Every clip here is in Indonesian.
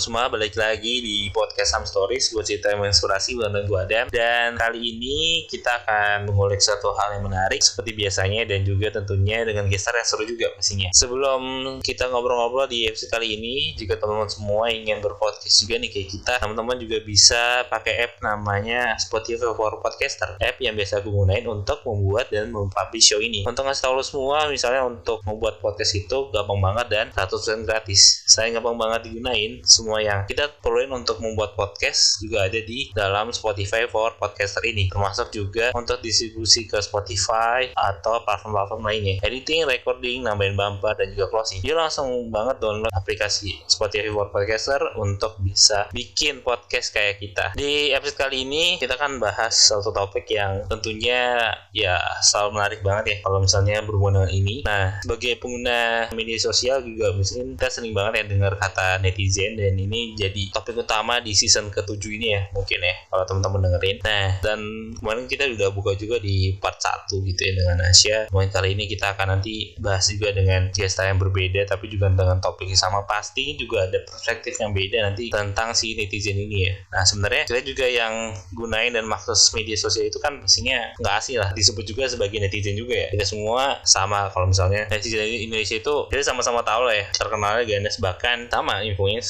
semua, balik lagi di podcast Sam Stories. Gue cerita yang inspirasi bareng gue Adam. Dan kali ini kita akan mengulik satu hal yang menarik seperti biasanya dan juga tentunya dengan gestar yang seru juga pastinya. Sebelum kita ngobrol-ngobrol di episode kali ini, jika teman-teman semua ingin berpodcast juga nih kayak kita, teman-teman juga bisa pakai app namanya Spotify for Podcaster. App yang biasa gue gunain untuk membuat dan mempublish show ini. Untuk ngasih tahu lo semua, misalnya untuk membuat podcast itu gampang banget dan 100% gratis. Saya gampang banget digunain. Semua yang kita perluin untuk membuat podcast juga ada di dalam Spotify for Podcaster ini. Termasuk juga untuk distribusi ke Spotify atau platform-platform lainnya. Editing, recording, nambahin bumper, dan juga closing. Jadi langsung banget download aplikasi Spotify for Podcaster untuk bisa bikin podcast kayak kita. Di episode kali ini kita akan bahas satu topik yang tentunya ya selalu menarik banget ya kalau misalnya berhubungan dengan ini. Nah, sebagai pengguna media sosial juga mungkin kita sering banget ya dengar kata netizen dan ini jadi topik utama di season ke-7 ini ya mungkin ya kalau teman-teman dengerin. Nah, dan kemarin kita udah buka juga di part 1 gitu ya dengan Asia. Mungkin kali ini kita akan nanti bahas juga dengan gestar yang berbeda tapi juga dengan topik yang sama pasti juga ada perspektif yang beda nanti tentang si netizen ini ya. Nah, sebenarnya kita juga yang gunain dan maksud media sosial itu kan pastinya nggak asli lah disebut juga sebagai netizen juga ya. Kita semua sama kalau misalnya netizen Indonesia itu kita sama-sama tahu lah ya terkenalnya ganas bahkan sama infonya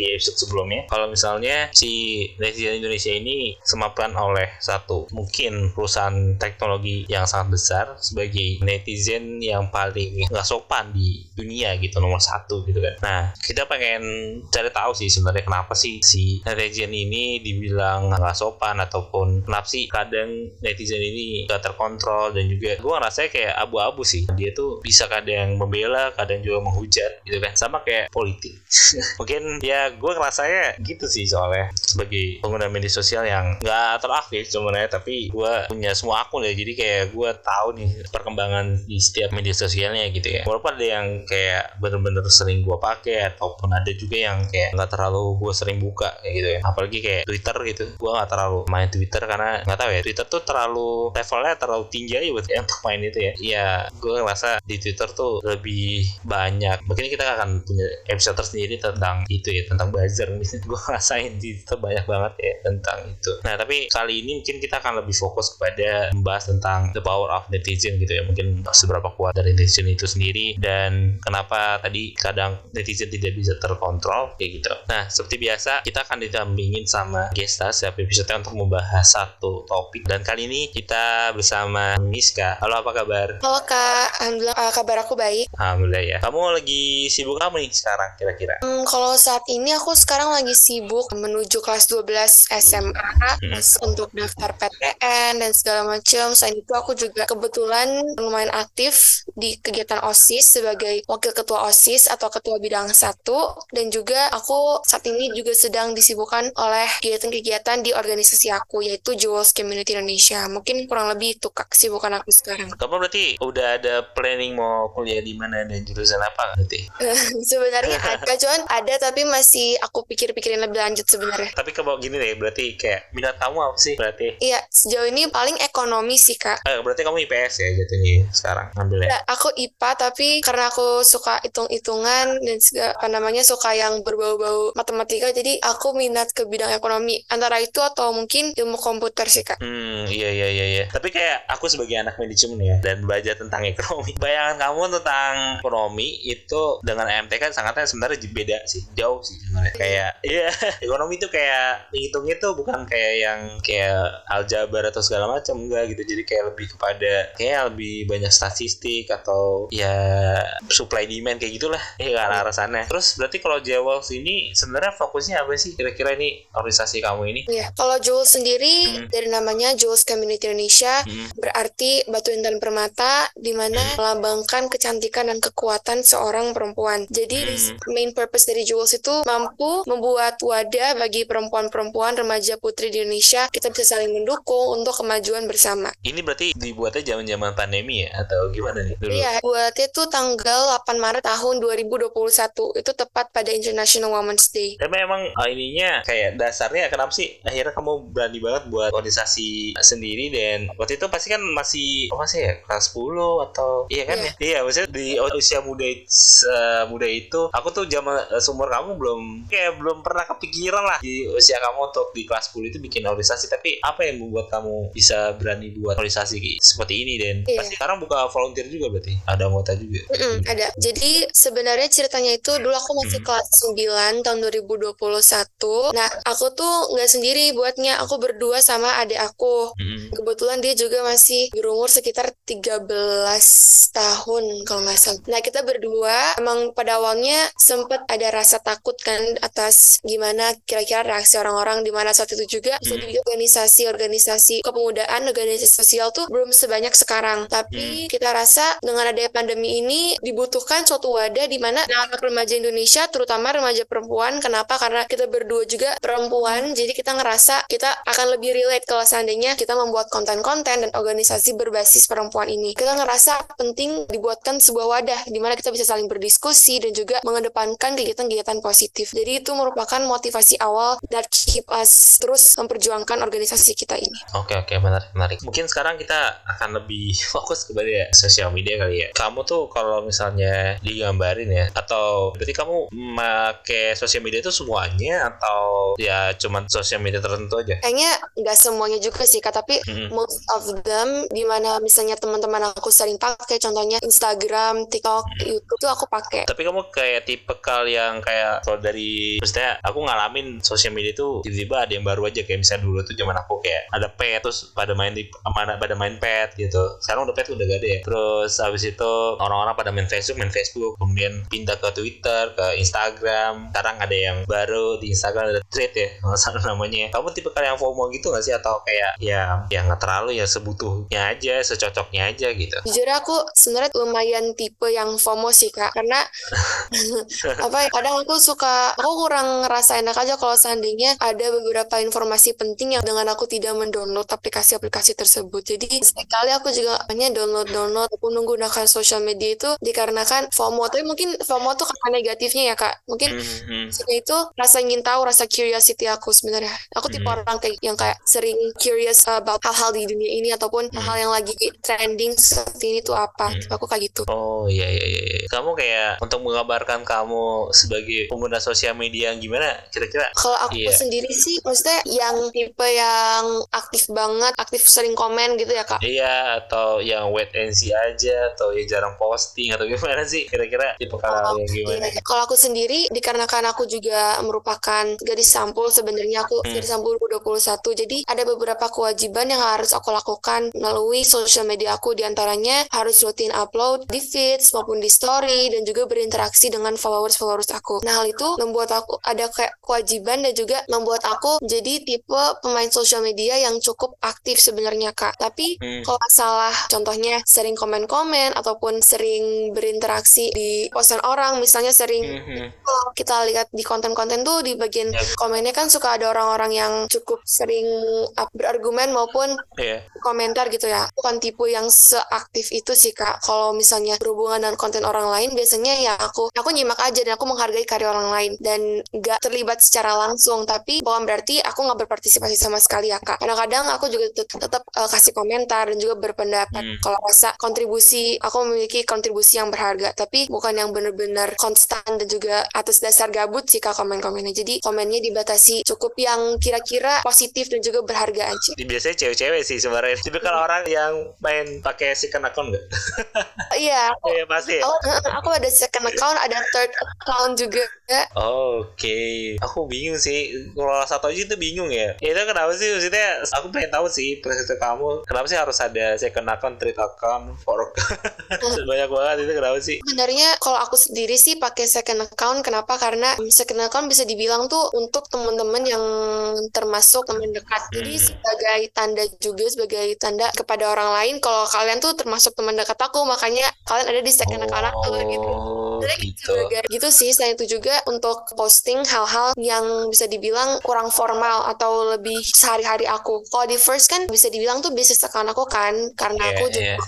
di episode sebelumnya. Kalau misalnya si netizen Indonesia ini semapan oleh satu mungkin perusahaan teknologi yang sangat besar sebagai netizen yang paling nggak sopan di dunia gitu nomor satu gitu kan. Nah kita pengen cari tahu sih sebenarnya kenapa sih si netizen ini dibilang nggak sopan ataupun kenapa sih kadang netizen ini gak terkontrol dan juga gue ngerasa kayak abu-abu sih. Dia tuh bisa kadang membela kadang juga menghujat gitu kan. Sama kayak politik. Mungkin ya gue ngerasanya gitu sih soalnya. Sebagai pengguna media sosial yang nggak teraktif sebenarnya tapi gue punya semua akun ya. Jadi kayak gue tahu nih perkembangan di setiap media sosialnya gitu ya. Walaupun ada yang kayak bener-bener sering gue pakai ataupun ada juga yang kayak nggak terlalu gue sering buka kayak gitu ya. Apalagi kayak Twitter gitu. Gue nggak terlalu main Twitter karena nggak tahu ya Twitter tuh terlalu levelnya terlalu tinggi aja buat yang main itu ya. Ya gue ngerasa di Twitter tuh lebih banyak. Mungkin kita akan punya episode tersendiri tentang itu ya tentang buzzer misalnya gue ngerasain di Twitter banyak banget ya tentang itu. Nah tapi kali ini mungkin kita akan lebih fokus kepada membahas tentang the power of netizen gitu ya. Mungkin seberapa kuat dari netizen itu sendiri dan kenapa tadi kadang netizen tidak bisa terkontrol kayak gitu. Nah seperti biasa kita akan ditampingin sama Gesta setiap episode untuk membahas satu topik. Dan kali ini kita bersama Miska. Halo apa kabar? Halo kak. Alhamdulillah uh, kabar aku baik. Alhamdulillah ya. Kamu lagi sibuk apa nih sekarang kira-kira? Hmm, kalau saat ini aku sekarang lagi sibuk menuju kelas 12 SMA hmm. untuk daftar PTN dan segala macam selain itu aku juga kebetulan lumayan aktif di kegiatan OSIS sebagai wakil ketua OSIS atau ketua bidang satu. Dan juga aku saat ini juga sedang disibukkan oleh kegiatan-kegiatan di organisasi aku yaitu Jewels Community Indonesia. Mungkin kurang lebih itu kak kesibukan aku sekarang. Kamu berarti udah ada planning mau kuliah di mana dan jurusan apa berarti? Sebenarnya ada cuman ada tapi masih aku pikir-pikirin lebih lanjut sebenarnya. Tapi kalau gini deh berarti kayak minat kamu apa sih berarti? Iya sejauh ini paling ekonomi sih kak. Eh, berarti kamu IPS ya jatuhnya sekarang ngambilnya? Ya, aku IPA tapi karena aku suka hitung-hitungan dan segala apa namanya suka yang berbau-bau matematika jadi aku minat ke bidang ekonomi. Antara itu atau mungkin ilmu komputer sih kak. Hmm iya iya iya, iya. tapi kayak aku sebagai anak manajemen ya dan belajar tentang ekonomi bayangan kamu tentang ekonomi itu dengan MT kan sangatnya sebenarnya beda sih jauh sih sebenarnya kayak iya ekonomi itu kayak ngitungnya tuh bukan kayak yang kayak aljabar atau segala macam enggak gitu jadi kayak lebih kepada kayak lebih banyak statistik atau ya supply demand kayak gitulah ya ke arah sana terus berarti kalau Jewels ini sebenarnya fokusnya apa sih kira-kira ini organisasi kamu ini Iya kalau Jules sendiri hmm. dari namanya Jules Community Indonesia hmm. berarti batu intan permata di mana hmm. melambangkan kecantikan dan kekuatan seorang perempuan jadi hmm. main purpose dari Jules itu mampu membuat wadah bagi perempuan-perempuan remaja putri di Indonesia kita bisa saling mendukung untuk kemajuan bersama ini berarti dibuatnya zaman-zaman pandemi ya atau gimana nih dulu? Iya, buatnya tuh tanggal 8 Maret tahun 2021. Itu tepat pada International Women's Day. Tapi emang ah, ininya kayak dasarnya kenapa sih akhirnya kamu berani banget buat organisasi sendiri dan waktu itu pasti kan masih apa sih ya kelas 10 atau iya kan Iya. ya? Iya, maksudnya di usia muda muda itu aku tuh zaman eh, seumur kamu belum kayak belum pernah kepikiran lah di usia kamu untuk di kelas 10 itu bikin organisasi tapi apa yang membuat kamu bisa berani buat organisasi seperti ini dan Iya. pasti sekarang buka volunteer juga berarti ada anggota juga Mm-mm, ada. Jadi sebenarnya ceritanya itu dulu aku masih Hmm. kelas 9 tahun 2021. Nah, aku tuh nggak sendiri buatnya. Aku berdua sama adik aku. Mm-mm. Kebetulan dia juga masih berumur sekitar 13 tahun kalau nggak salah. Nah, kita berdua emang pada awalnya sempet ada rasa takut kan atas gimana kira-kira reaksi orang-orang di mana saat itu juga bisa Hmm. dibilang organisasi-organisasi kepemudaan, organisasi sosial tuh belum sebanyak sekarang. Tapi kita rasa dengan adanya pandemi ini dibutuhkan suatu wadah di mana anak remaja Indonesia terutama remaja perempuan kenapa? Karena kita berdua juga perempuan jadi kita ngerasa kita akan lebih relate kalau seandainya kita membuat konten-konten dan organisasi berbasis perempuan ini. Kita ngerasa penting dibuatkan sebuah wadah di mana kita bisa saling berdiskusi dan juga mengedepankan kegiatan-kegiatan positif. Jadi itu merupakan motivasi awal that keep us terus memperjuangkan organisasi kita ini. Oke oke menarik menarik. Mungkin sekarang kita akan lebih fokus kepada sosial media kali ya. Kamu tuh kalau misalnya digambarin ya, atau berarti kamu make sosial media itu semuanya atau ya cuman sosial media tertentu aja? Kayaknya nggak semuanya juga sih kak, tapi Mm-mm. most of them di mana misalnya teman-teman aku sering pakai contohnya Instagram, TikTok, YouTube tuh aku pakai. Tapi kamu kayak tipe kal yang kayak kalau dari maksudnya aku ngalamin sosial media itu tiba-tiba ada yang baru aja kayak misalnya dulu tuh zaman aku kayak ada pet terus pada main di mana pada main pet gitu. Sekarang udah pet udah gak ada ya. Terus habis itu orang-orang pada main Facebook, main Facebook, kemudian pindah ke Twitter, ke Instagram. Sekarang ada yang baru di Instagram ada thread ya, nggak salah namanya. Kamu tipe kal yang FOMO gitu gak sih atau kayak ya ya nggak terlalu ya sebutuhnya aja, secocoknya aja gitu. Jujur aku sebenarnya lumayan tipe yang FOMO sih kak, karena apa ya, kadang aku suka aku kurang ngerasa enak aja kalau seandainya ada beberapa informasi penting yang dengan aku tidak mendownload aplikasi-aplikasi tersebut. Jadi sekali aku juga hanya download-download ataupun menggunakan sosial media itu dikarenakan FOMO. Tapi mungkin FOMO tuh karena negatifnya ya kak. Mungkin Mhm. Maksudnya itu rasa ingin tahu, rasa curiosity aku sebenarnya. Aku tipe Hmm. orang kayak yang kayak sering curious about hal-hal di dunia ini ataupun Hmm. hal-hal yang lagi trending seperti ini tuh apa. Hmm. Tipe Aku kayak gitu. Oh iya iya iya. iya. Kamu kayak untuk menggambarkan kamu sebagai pengguna sosial media yang gimana kira-kira? Kalau aku Iya. sendiri sih, maksudnya yang tipe yang aktif banget, aktif sering komen gitu ya kak. Iya atau yang wait and see aja atau yang jarang posting atau gimana sih kira-kira tipe kalau yang gimana? Iya. Kalau aku sendiri, dikarenakan aku juga merupakan gadis sampul, sebenarnya aku Hmm. gadis sampul 21, jadi ada beberapa kewajiban yang harus aku lakukan melalui sosial media aku, di antaranya harus rutin upload di feeds maupun di story, dan juga berinteraksi dengan followers-followers aku. Nah, hal itu membuat aku ada kayak kewajiban dan juga membuat aku jadi tipe pemain sosial media yang cukup aktif sebenarnya, Kak. Tapi Hmm. kalau masalah contohnya sering komen-komen ataupun sering berinteraksi di postan orang, misalnya sering Mhm. kalau kita lihat di konten-konten tuh di bagian Yap. komennya kan suka ada orang-orang yang cukup sering uh, berargumen maupun Iya. komentar gitu ya. Bukan tipe yang seaktif itu sih kak. Kalau misalnya berhubungan dengan konten orang lain, biasanya ya aku aku nyimak aja dan aku menghargai karya orang lain dan nggak terlibat secara langsung. Tapi bukan berarti aku nggak berpartisipasi sama sekali ya kak. Kadang-kadang aku juga tet- tetap uh, kasih komentar dan juga berpendapat. Hmm. Kalau rasa kontribusi aku memiliki kontribusi yang berharga, tapi bukan yang benar-benar konstan dan juga atas dasar gabut sih kak komen-komennya. Jadi komennya dibatasi cukup yang kira-kira positif dan juga berharga aja. Biasanya cewek-cewek sih sebenarnya. Tapi kalau orang yang main pakai second account nggak? Iya, Iya pasti. ya? Oh, aku ada second account, ada third account juga. Oke, aku bingung sih. Kalau satu aja itu bingung ya. Ya itu kenapa sih? Maksudnya aku pengen tahu sih perspektif kamu. Kenapa sih harus ada second account, third account, account? Banyak banget itu kenapa sih? Sebenarnya kalau aku sendiri sih pakai second account. Kenapa? Karena second account bisa dibilang tuh untuk teman-teman yang termasuk teman dekat. Jadi Hmm. sebagai tanda juga sebagai tanda kepada orang lain kalau kalian tuh termasuk teman dekat aku, makanya kalian ada di second account aku gitu. Oh, Sebenarnya gitu. juga gitu sih. Selain itu juga untuk posting hal-hal yang bisa dibilang kurang formal atau lebih sehari-hari aku. Kalau di first kan bisa dibilang tuh bisnis account aku kan, karena Iya, aku juga iya.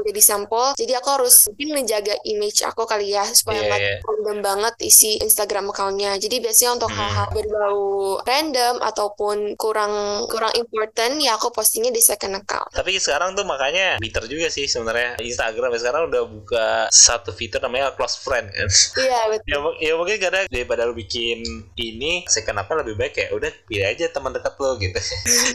menjadi example jadi aku harus mungkin menjaga image aku kali ya supaya Iya, nggak iya. random banget isi Instagram accountnya jadi biasanya untuk Hmm. hal-hal berbau random ataupun kurang kurang important ya aku postingnya di second account Tapi sekarang tuh makanya Twitter juga sih sebenarnya Instagram ya sekarang udah buka satu fitur namanya close friend kan. iya betul ya, ya mungkin kadang daripada lu bikin ini second apa lebih baik ya udah pilih aja teman dekat lo gitu.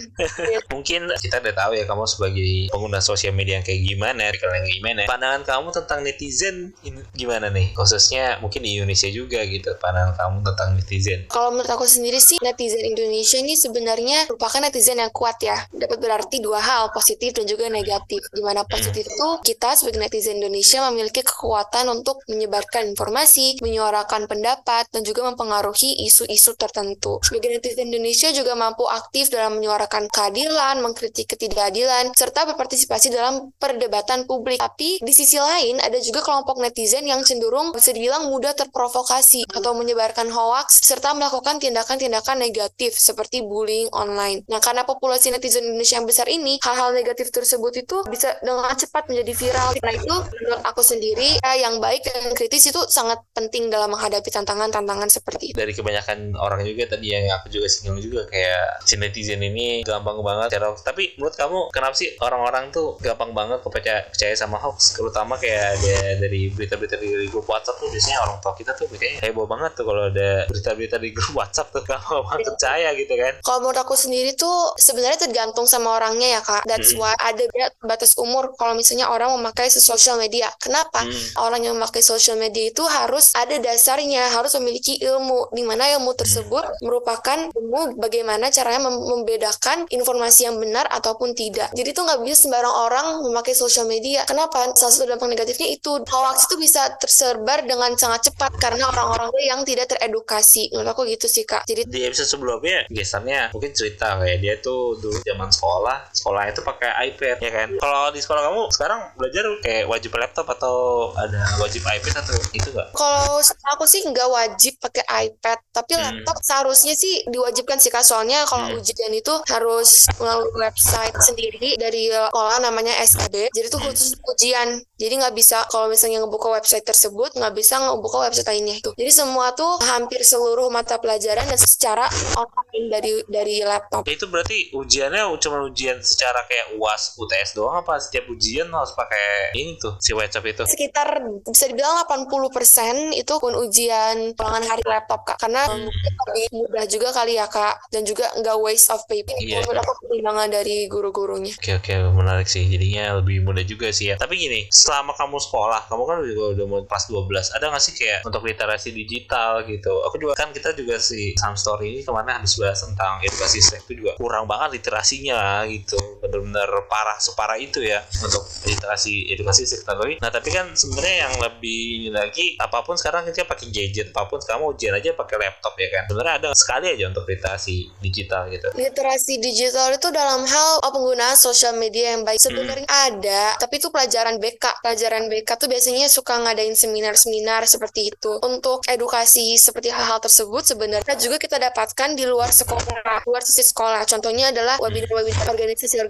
mungkin kita udah tahu ya kamu sebagai pengguna sosial media yang kayak gimana, yang gimana. Pandangan kamu tentang netizen gimana nih? Khususnya mungkin di Indonesia juga gitu. Pandangan kamu tentang netizen. Kalau menurut aku sendiri sih netizen Indonesia ini sebenarnya merupakan netizen yang kuat ya. Dapat berarti dua hal, positif dan juga negatif. Di mana positif itu kita sebagai netizen Indonesia memiliki kekuatan untuk menyebarkan informasi, menyuarakan pendapat, dan juga mempengaruhi isu-isu tertentu. Sebagai netizen Indonesia juga mampu aktif dalam menyuarakan keadilan, mengkritik ketidakadilan, serta berpartisipasi dalam perdebatan publik. Tapi di sisi lain ada juga kelompok netizen yang cenderung bisa dibilang mudah terprovokasi atau menyebarkan hoaks serta melakukan tindakan-tindakan negatif seperti bullying online. Nah, karena populasi netizen Indonesia yang besar ini, hal-hal negatif tersebut itu bisa dengan cepat menjadi viral. Karena itu, menurut aku sendiri, eh, yang baik dan kritis itu sangat penting dalam menghadapi tantangan-tantangan seperti itu. dari kebanyakan orang juga tadi yang aku juga singgung juga kayak si netizen ini gampang banget share hoax. Tapi menurut kamu kenapa sih orang-orang tuh gampang banget percaya percaya sama hoax? Terutama kayak ada dari berita-berita di grup WhatsApp tuh biasanya orang tua kita tuh kayaknya heboh banget tuh kalau ada berita-berita di grup WhatsApp tuh gampang banget percaya gitu kan. Kalau menurut aku sendiri tuh sebenarnya tergantung sama orangnya ya kak. That's Mm-mm. why ada ya batas umur kalau misalnya orang memakai sosial media. Kenapa? Hmm. Orang yang memakai sosial media itu harus ada dasarnya, harus memiliki ilmu. Di mana ilmu tersebut merupakan ilmu bagaimana caranya mem- membedakan informasi yang benar ataupun tidak. Jadi tuh nggak bisa sembarang orang memakai sosial media. Kenapa? Salah satu dampak negatifnya itu hoax itu bisa tersebar dengan sangat cepat karena orang-orang yang tidak teredukasi. Menurut aku gitu sih kak. Jadi Di episode sebelumnya gesternya mungkin cerita kayak dia tuh dulu zaman sekolah sekolahnya tuh pakai iPad ya kan. Kalau di sekolah kamu sekarang belajar kayak wajib laptop atau ada wajib iPad atau itu enggak? Kalau aku sih nggak wajib pakai iPad, tapi Hmm. laptop seharusnya sih diwajibkan sih kak. Soalnya kalau Hmm. ujian itu harus melalui website sendiri dari sekolah namanya SKB. Jadi itu Hmm. khusus ujian. Jadi nggak bisa kalau misalnya ngebuka website tersebut nggak bisa ngebuka website lainnya itu. Jadi semua tuh hampir seluruh mata pelajaran dan secara online dari dari laptop. Itu berarti ujiannya cuma ujian secara kayak UAS, UTS doang apa setiap ujian harus pakai ini tuh si WhatsApp itu? sekitar bisa dibilang 80% itu pun ujian ulangan hari laptop kak. Karena Hmm. lebih mudah juga kali ya kak. Dan juga nggak waste of paper. Itu menurut aku pertimbangan dari guru-gurunya. Oke oke. Menarik sih. Jadinya lebih mudah juga sih ya. Tapi gini selama kamu sekolah kamu kan juga udah mau kelas 12 ada nggak sih kayak untuk literasi digital gitu? Aku juga kan kita juga si Sam Story ini ke mana habis bahas tentang edukasi seks itu juga kurang banget literasinya gitu bener-bener parah separah itu ya untuk literasi edukasi seks tapi nah tapi kan sebenarnya yang lebih ini lagi apa pun sekarang kita pakai gadget apa pun kamu ujian aja pakai laptop ya kan. Sebenarnya ada sekali aja untuk literasi digital gitu. Literasi digital itu dalam hal oh, penggunaan sosial media yang baik. Sebenarnya ada tapi itu pelajaran BK pelajaran BK tuh biasanya suka ngadain seminar-seminar seperti itu. Untuk edukasi seperti hal-hal tersebut sebenarnya juga kita dapatkan di luar sekolah luar sisi sekolah. Contohnya adalah webinar-webinar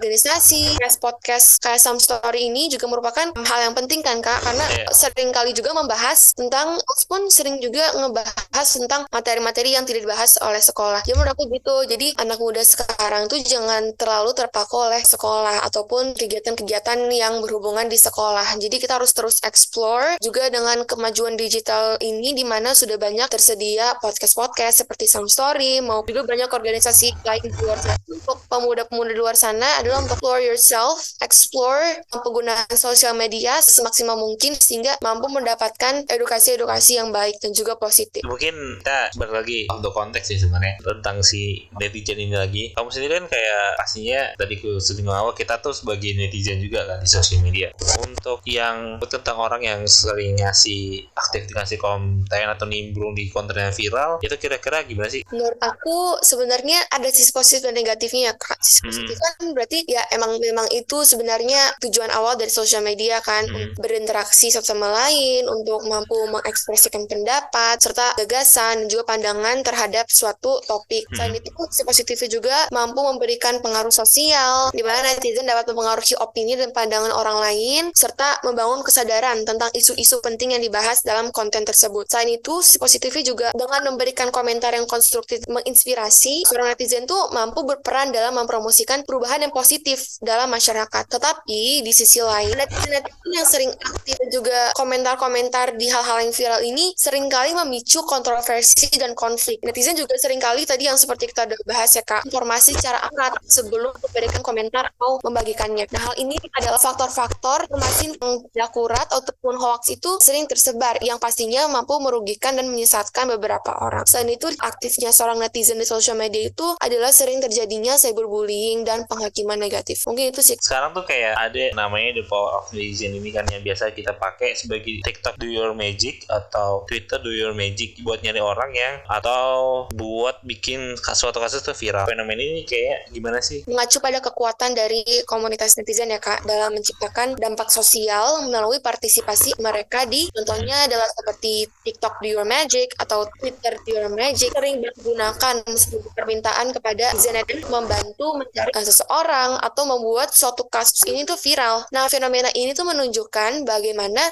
organisasi-organisasi podcast podcast kayak Some Story ini juga merupakan hal yang penting kan kak? Karena Iya. sering kali juga membahas tentang pun sering juga ngebahas tentang materi-materi yang tidak dibahas oleh sekolah. Jadi menurut aku gitu. Jadi anak muda sekarang tuh jangan terlalu terpaku oleh sekolah ataupun kegiatan-kegiatan yang berhubungan di sekolah. Jadi kita harus terus explore juga dengan kemajuan digital ini di mana sudah banyak tersedia podcast-podcast seperti Some Story mau juga banyak organisasi lain di luar sana. Untuk pemuda-pemuda di luar sana adalah untuk explore yourself explore penggunaan sosial media semaksimal mungkin sehingga mampu mendapatkan edukasi-edukasi yang baik dan juga positif. Mungkin kita balik lagi untuk konteks sih sebenarnya tentang si netizen ini lagi. Kamu sendiri kan kayak pastinya tadi ku singgung awal kita tuh sebagai netizen juga kan di sosial media. Untuk yang tentang orang yang sering ngasih aktif ngasih konten atau nimbrung di konten yang viral itu kira-kira gimana sih? Menurut aku sebenarnya ada sisi positif dan negatifnya ya kak. Sisi Hmm. positif kan berarti ya emang memang itu sebenarnya tujuan awal dari sosial media kan Hmm. berinteraksi satu sama lain untuk mampu mengekspresikan pendapat serta gagasan dan juga pandangan terhadap suatu topik selain Hmm. itu sisi positifnya juga mampu memberikan pengaruh sosial di mana netizen dapat mempengaruhi opini dan pandangan orang lain lain, serta membangun kesadaran tentang isu-isu penting yang dibahas dalam konten tersebut. Selain itu, si positifnya juga dengan memberikan komentar yang konstruktif menginspirasi, seorang netizen tuh mampu berperan dalam mempromosikan perubahan yang positif dalam masyarakat. Tetapi di sisi lain, netizen-netizen yang sering aktif dan juga komentar-komentar di hal-hal yang viral ini sering kali memicu kontroversi dan konflik. Netizen juga sering kali tadi yang seperti kita udah bahas ya kak, informasi secara akurat sebelum memberikan komentar atau membagikannya. Nah hal ini adalah faktor-faktor informasi yang tidak akurat ataupun hoax itu sering tersebar yang pastinya mampu merugikan dan menyesatkan beberapa orang. Selain itu, aktifnya seorang netizen di sosial media itu adalah sering terjadinya cyberbullying dan penghakiman negatif. Mungkin itu sih. Sekarang tuh kayak ada namanya the power of netizen ini kan yang biasa kita pakai sebagai TikTok do your magic atau Twitter do your magic buat nyari orang yang atau buat bikin suatu kasus tuh viral. Fenomena ini kayak gimana sih? Mengacu pada kekuatan dari komunitas netizen ya kak dalam menciptakan dampak sosial melalui partisipasi mereka di contohnya adalah seperti TikTok do your magic atau Twitter do your magic sering menggunakan sebuah permintaan kepada netizen membantu mencari seseorang atau membuat suatu kasus ini tuh viral. Nah fenomena ini tuh menunjukkan bagaimana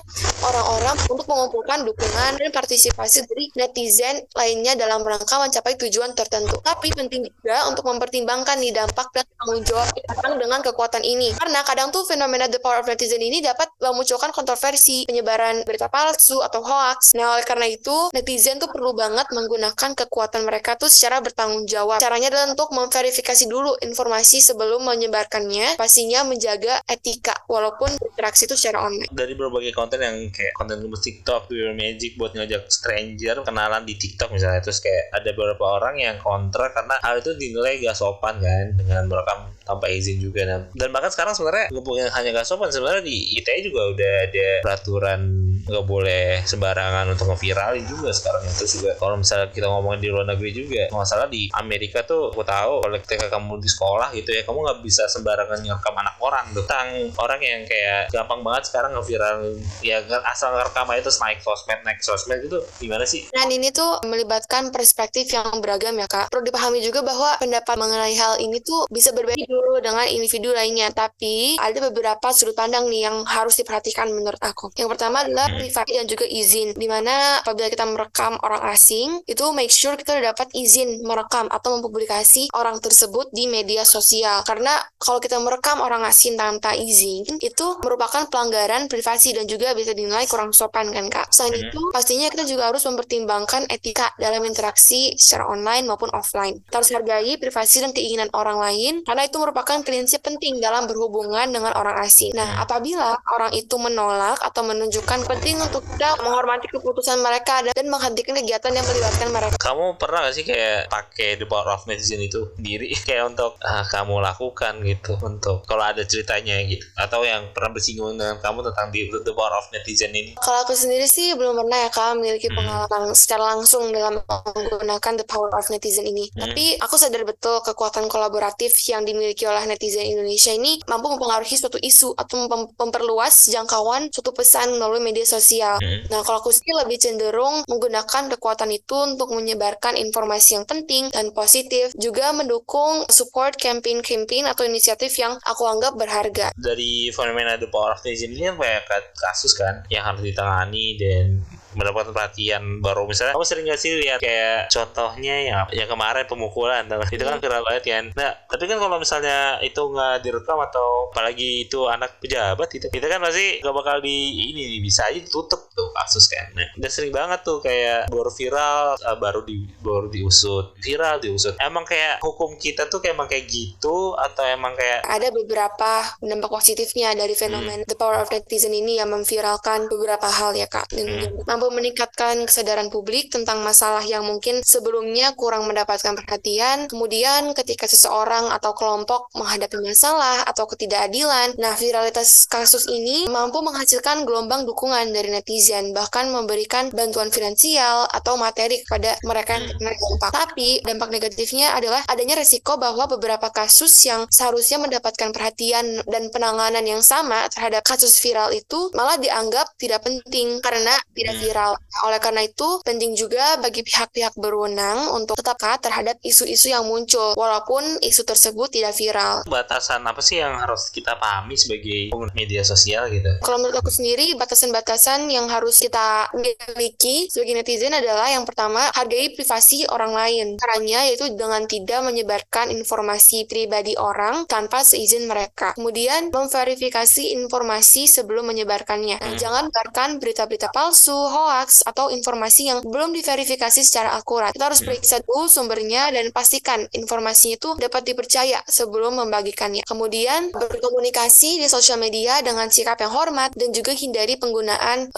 orang-orang untuk mengumpulkan dukungan dan partisipasi dari netizen lainnya dalam rangka mencapai tujuan tertentu. Tapi penting juga untuk mempertimbangkan nih dampak dan tanggung jawab yang dengan kekuatan ini. Karena kadang tuh fenomena the power of netizen ini dapat memunculkan kontroversi, penyebaran berita palsu atau hoax. Nah, oleh karena itu, netizen tuh perlu banget menggunakan kekuatan mereka tuh secara bertanggung jawab. Caranya adalah untuk memverifikasi dulu informasi sebelum menyebarkannya, pastinya menjaga etika walaupun interaksi itu secara online. Dari berbagai konten yang kayak konten gemes TikTok, Your Magic buat ngajak stranger kenalan di TikTok misalnya, terus kayak ada beberapa orang yang kontra karena hal itu dinilai gak sopan kan dengan merekam tanpa izin juga. Dan, dan bahkan sekarang sebenarnya bukan hanya gak sopan sebenarnya di ITE juga udah ada peraturan nggak boleh sembarangan untuk ngeviralin juga sekarang. Itu juga kalau misalnya kita ngomongin di luar negeri juga masalah di Amerika tuh aku tahu kalau ketika kamu di sekolah gitu ya kamu nggak bisa sembarangan ngerekam anak orang tuh. Tentang orang yang kayak gampang banget sekarang ngeviral ya asal ngerekam aja terus naik sosmed naik sosmed gitu gimana sih? Dan ini tuh melibatkan perspektif yang beragam ya kak. Perlu dipahami juga bahwa pendapat mengenai hal ini tuh bisa berbeda dulu dengan individu lainnya. Tapi ada beberapa sudut pandang nih yang harus diperhatikan menurut aku. Yang pertama adalah privasi dan juga izin. Di mana apabila kita merekam orang asing, itu make sure kita dapat izin merekam atau mempublikasi orang tersebut di media sosial. Karena kalau kita merekam orang asing tanpa izin, itu merupakan pelanggaran privasi dan juga bisa dinilai kurang sopan kan kak. Selain itu, pastinya kita juga harus mempertimbangkan etika dalam interaksi secara online maupun offline. Kita harus hargai privasi dan keinginan orang lain, karena itu merupakan prinsip penting dalam berhubungan dengan orang asing. Nah, apabila orang itu menolak atau menunjukkan penting untuk kita menghormati keputusan mereka dan menghentikan kegiatan yang melibatkan mereka. Kamu pernah gak sih kayak pakai the power of netizen itu diri kayak untuk ah, kamu lakukan gitu untuk kalau ada ceritanya gitu atau yang pernah bersinggung dengan kamu tentang di, the power of netizen ini? Kalau aku sendiri sih belum pernah ya kak memiliki pengalaman hmm. secara langsung dalam menggunakan the power of netizen ini. Hmm. Tapi aku sadar betul kekuatan kolaboratif yang dimiliki oleh netizen Indonesia ini mampu mempengaruhi suatu isu atau memperluas jangkauan suatu pesan melalui media sosial. Hmm. Nah, kalau aku sih lebih cenderung menggunakan kekuatan itu untuk menyebarkan informasi yang penting dan positif, juga mendukung support campaign-campaign atau inisiatif yang aku anggap berharga. Dari fenomena The Power of Nation ini kan banyak kasus kan yang harus ditangani dan mendapatkan perhatian baru. Misalnya kamu sering gak sih lihat kayak contohnya ya yang kemarin pemukulan itu kan viral banget kan? Nah tapi kan kalau misalnya itu nggak direkam atau apalagi itu anak pejabat itu kita kan pasti gak bakal di ini bisa aja ditutup. tuh kasus kan nah dan sering banget tuh kayak baru viral uh, baru di baru diusut viral diusut emang kayak hukum kita tuh kayak emang kayak gitu atau emang kayak ada beberapa dampak positifnya dari fenomen hmm. the power of netizen ini yang memviralkan beberapa hal ya kak hmm. mampu meningkatkan kesadaran publik tentang masalah yang mungkin sebelumnya kurang mendapatkan perhatian. Kemudian ketika seseorang atau kelompok menghadapi masalah atau ketidakadilan, nah viralitas kasus ini mampu menghasilkan gelombang dukungan dari netizen dan bahkan memberikan bantuan finansial atau materi kepada mereka yang terkena dampak. Tapi dampak negatifnya adalah adanya resiko bahwa beberapa kasus yang seharusnya mendapatkan perhatian dan penanganan yang sama terhadap kasus viral itu malah dianggap tidak penting karena tidak viral. Oleh karena itu, penting juga bagi pihak-pihak berwenang untuk tetap terhadap isu-isu yang muncul walaupun isu tersebut tidak viral. Batasan apa sih yang harus kita pahami sebagai pengguna media sosial gitu? Kalau menurut aku sendiri, batasan-batasan yang harus kita miliki sebagai netizen adalah yang pertama, hargai privasi orang lain. Caranya yaitu dengan tidak menyebarkan informasi pribadi orang tanpa seizin mereka. Kemudian, memverifikasi informasi sebelum menyebarkannya. Hmm. Jangan menyebarkan berita-berita palsu, hoax, atau informasi yang belum diverifikasi secara akurat. Kita harus hmm. periksa dulu sumbernya dan pastikan informasinya itu dapat dipercaya sebelum membagikannya. Kemudian, berkomunikasi di sosial media dengan sikap yang hormat dan juga hindari penggunaan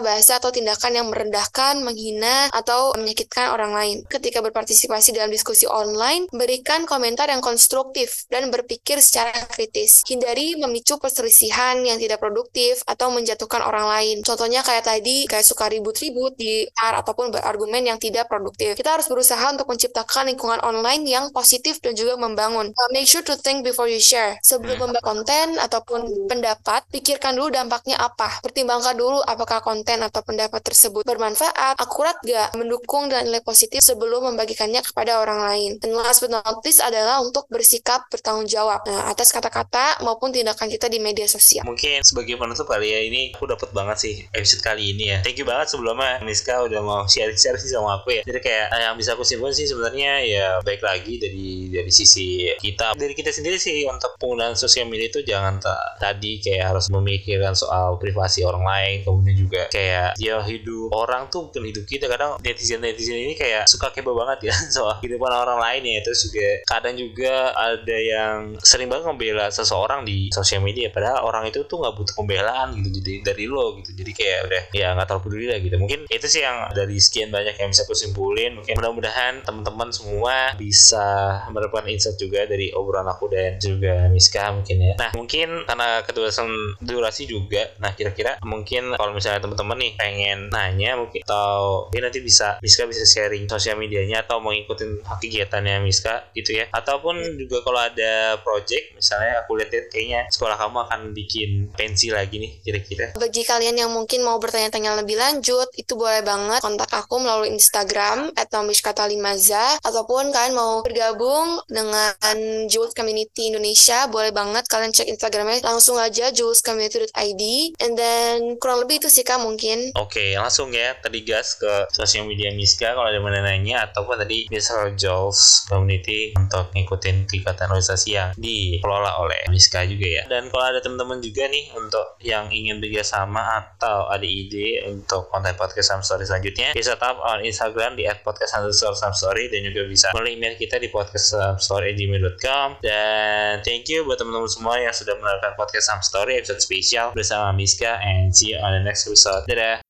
bahasa-bahasa atau tindakan yang merendahkan, menghina, atau menyakitkan orang lain. Ketika berpartisipasi dalam diskusi online, berikan komentar yang konstruktif dan berpikir secara kritis. Hindari memicu perselisihan yang tidak produktif atau menjatuhkan orang lain. Contohnya kayak tadi, kayak suka ribut-ribut di ar ataupun berargumen yang tidak produktif. Kita harus berusaha untuk menciptakan lingkungan online yang positif dan juga membangun. Uh, make sure to think before you share. Sebelum membuat konten ataupun pendapat, pikirkan dulu dampaknya apa. Pertimbangkan dulu apakah konten atau pendapat tersebut bermanfaat, akurat gak, mendukung dan nilai positif sebelum membagikannya kepada orang lain. Dan last but not least adalah untuk bersikap bertanggung jawab nah, atas kata-kata maupun tindakan kita di media sosial. Mungkin sebagai penutup kali ya ini aku dapat banget sih episode kali ini ya. Thank you banget sebelumnya Miska udah mau sharing-sharing sih sama aku ya. Jadi kayak eh, yang bisa aku simpulkan sih sebenarnya ya baik lagi dari dari sisi kita dari kita sendiri sih untuk penggunaan sosial media itu jangan tadi kayak harus memikirkan soal privasi orang lain kemudian juga kayak dia hidup orang tuh bukan hidup kita. Kadang netizen netizen ini kayak suka kepo banget ya soal kehidupan orang lain ya. Terus juga kadang juga ada yang sering banget membela seseorang di sosial media. Padahal orang itu tuh nggak butuh pembelaan gitu jadi dari lo gitu. Jadi kayak udah ya nggak terlalu peduli lah gitu. Mungkin itu sih yang dari sekian banyak yang bisa aku simpulin. Mungkin mudah-mudahan teman-teman semua bisa mendapatkan insight juga dari obrolan aku dan juga Miska mungkin ya. Nah mungkin karena kedurasan durasi juga nah kira-kira mungkin kalau misalnya teman-teman nih pengen nanya mungkin. Atau ini nanti bisa Miska bisa sharing sosial medianya atau mau ngikutin kegiatannya Miska gitu ya. Ataupun juga kalau ada project misalnya aku lihat kayaknya sekolah kamu akan bikin pensi lagi nih kira-kira. Bagi kalian yang mungkin mau bertanya-tanya lebih lanjut itu boleh banget kontak aku melalui Instagram atau Miskata Limaza ataupun kalian mau bergabung dengan Jules Community Indonesia boleh banget kalian cek Instagramnya. Langsung aja julescommunity.id and then kurang lebih itu sih kak mungkin. Oke okay, langsung ya. Tadi gas ke sosial media Miska kalau ada mana nanya ataupun tadi bisa Jules Community untuk ngikutin kegiatan organisasi yang dikelola oleh Miska juga ya. Dan kalau ada teman-teman juga nih untuk yang ingin bekerjasama atau ada ide untuk konten podcast Sam Story selanjutnya bisa tap on Instagram di @podcast Story dan juga bisa melalui email kita di podcastsamstory@gmail.com dan thank you buat teman-teman semua yang sudah menonton podcast Sam Story episode spesial bersama Miska and see you on the next episode. Dadah.